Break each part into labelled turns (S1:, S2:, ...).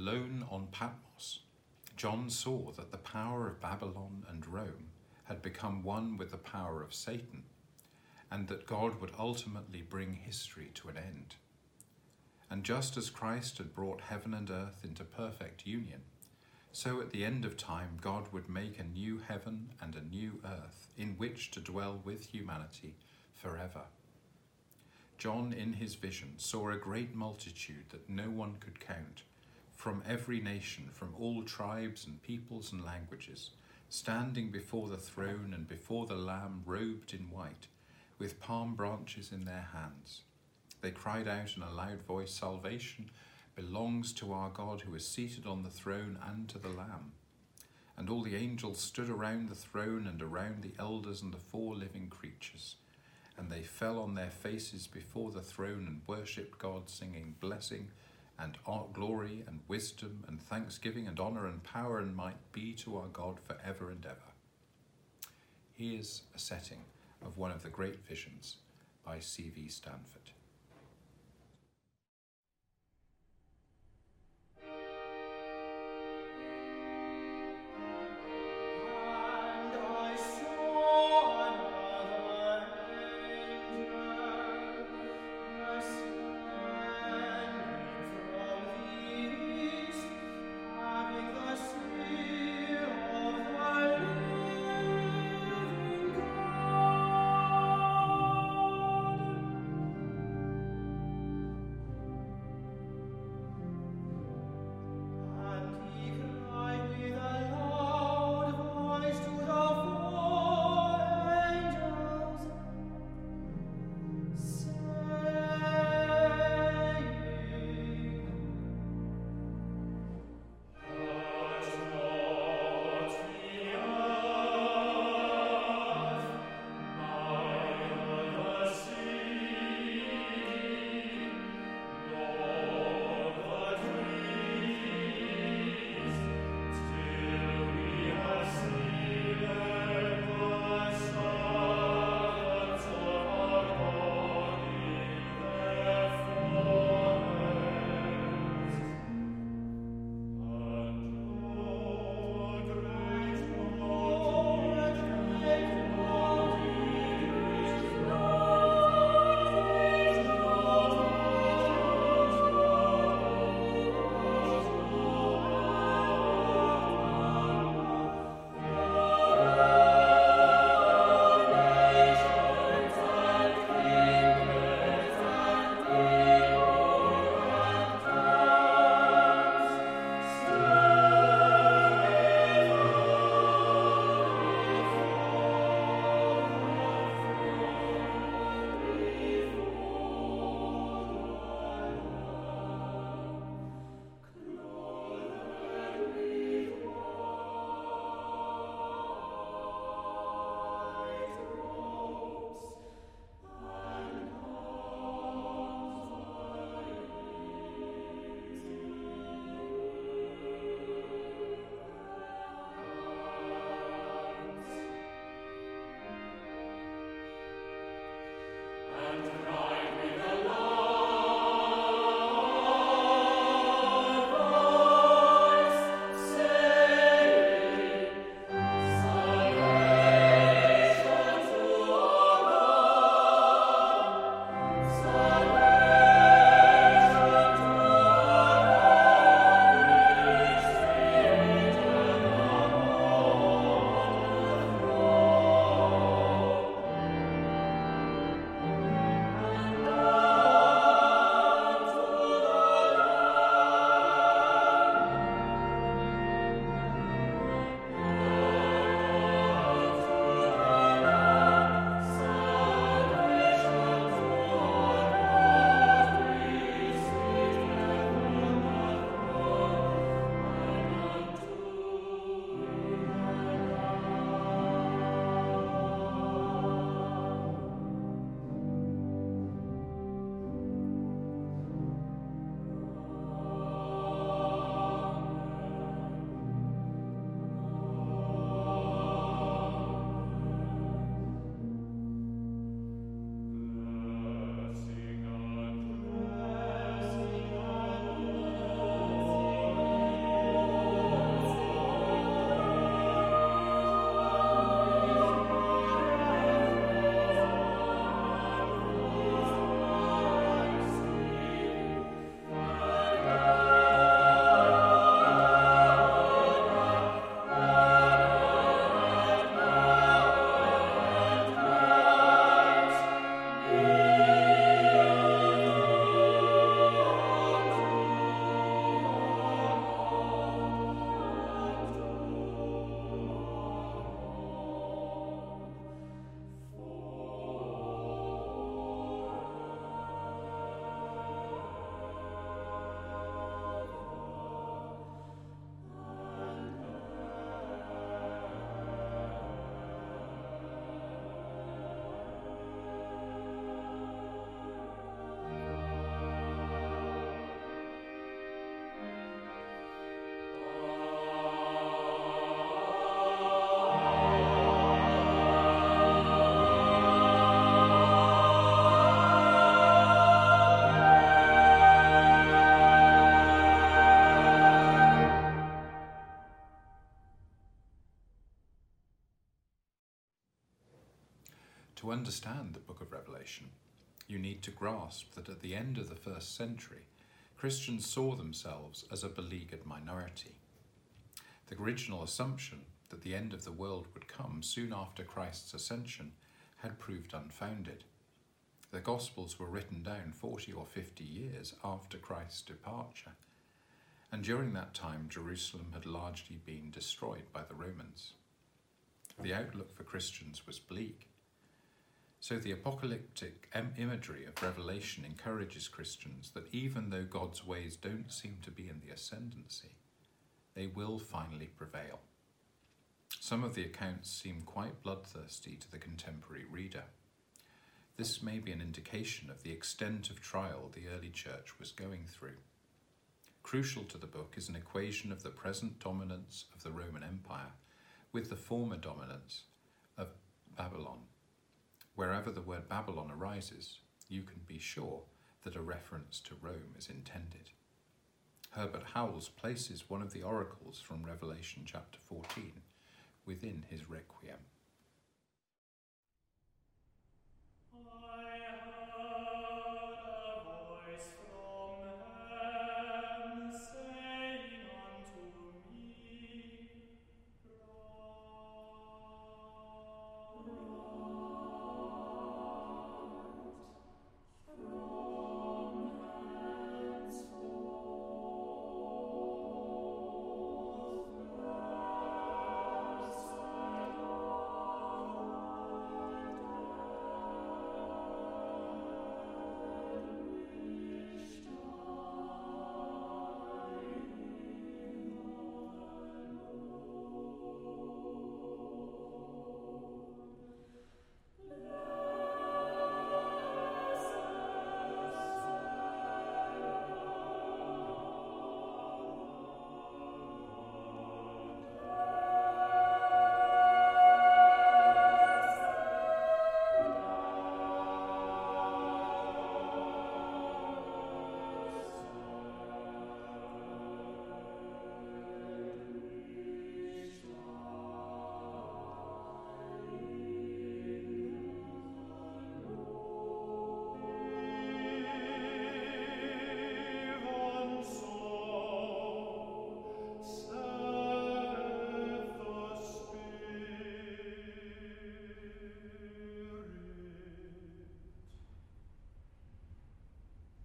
S1: Alone on Patmos, John saw that the power of Babylon and Rome had become one with the power of Satan, and that God would ultimately bring history to an end. And just as Christ had brought heaven and earth into perfect union, so at the end of time God would make a new heaven and a new earth in which to dwell with humanity forever. John, in his vision, saw a great multitude that no one could count, from every nation, from all tribes and peoples and languages, standing before the throne and before the Lamb robed in white, with palm branches in their hands. They cried out in a loud voice Salvation belongs to our God who is seated on the throne and to the Lamb. And all the angels stood around the throne and around the elders and the four living creatures. And they fell on their faces before the throne and worshipped God, singing, Blessing and glory and wisdom and thanksgiving and honour and power and might be to our God for ever and ever. Here's a setting of one of the great visions by C.V. Stanford. To understand the book of Revelation, you need to grasp that at the end of the first century, Christians saw themselves as a beleaguered minority. The original assumption that the end of the world would come soon after Christ's ascension had proved unfounded. The Gospels were written down 40 or 50 years after Christ's departure, and during that time Jerusalem had largely been destroyed by the Romans. The outlook for Christians was bleak. So the apocalyptic imagery of Revelation encourages Christians that even though God's ways don't seem to be in the ascendancy, they will finally prevail. Some of the accounts seem quite bloodthirsty to the contemporary reader. This may be an indication of the extent of trial the early church was going through. Crucial to the book is an equation of the present dominance of the Roman Empire with the former dominance of Babylon. Wherever the word Babylon arises, you can be sure that a reference to Rome is intended. Herbert Howells places one of the oracles from Revelation chapter 14 within his Requiem.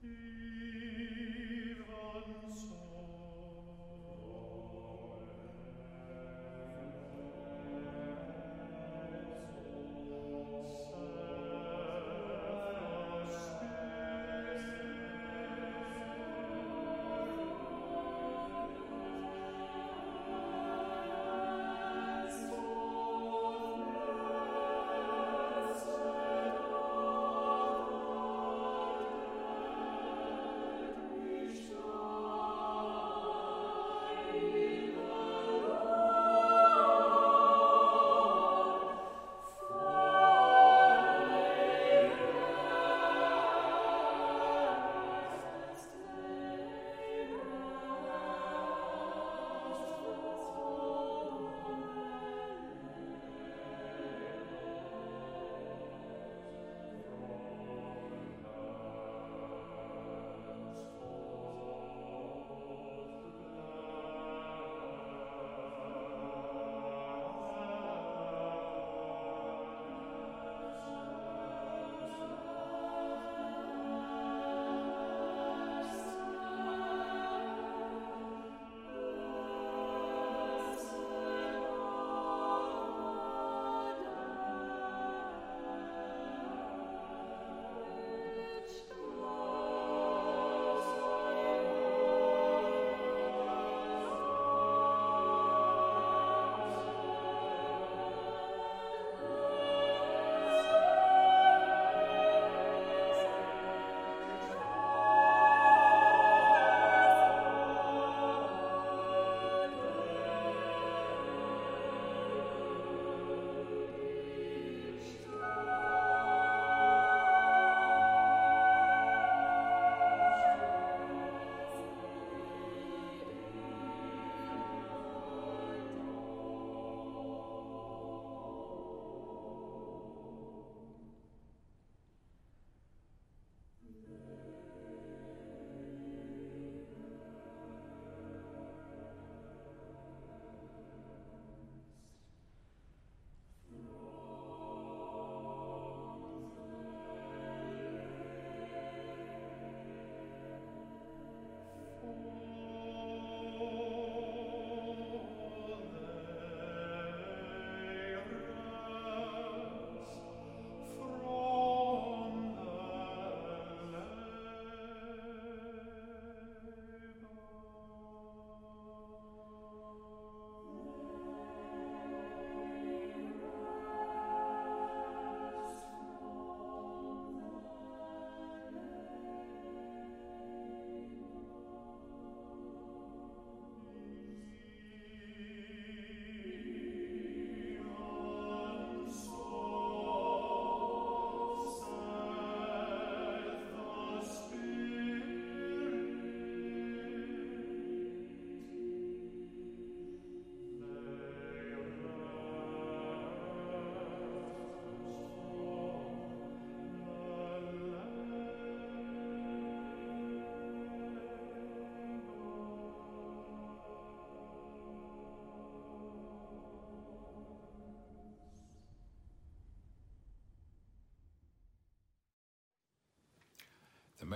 S1: Mm.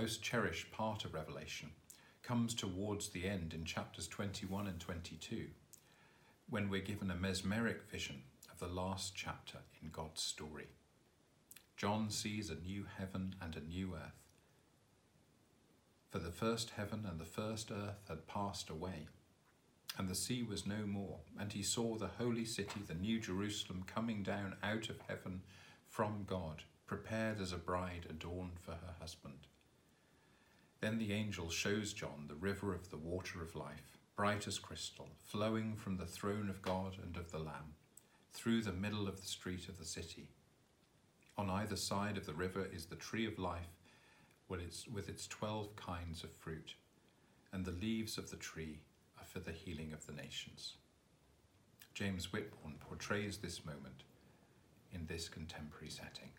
S1: Most cherished part of Revelation, comes towards the end in chapters 21 and 22, when we're given a mesmeric vision of the last chapter in God's story. John sees a new heaven and a new earth. For the first heaven and the first earth had passed away, and the sea was no more, and he saw the holy city, the new Jerusalem, coming down out of heaven from God, prepared as a bride adorned for her husband. Then the angel shows John the river of the water of life, bright as crystal, flowing from the throne of God and of the Lamb, through the middle of the street of the city. On either side of the river is the tree of life with its twelve kinds of fruit, and the leaves of the tree are for the healing of the nations. James Whitbourn portrays this moment in this contemporary setting.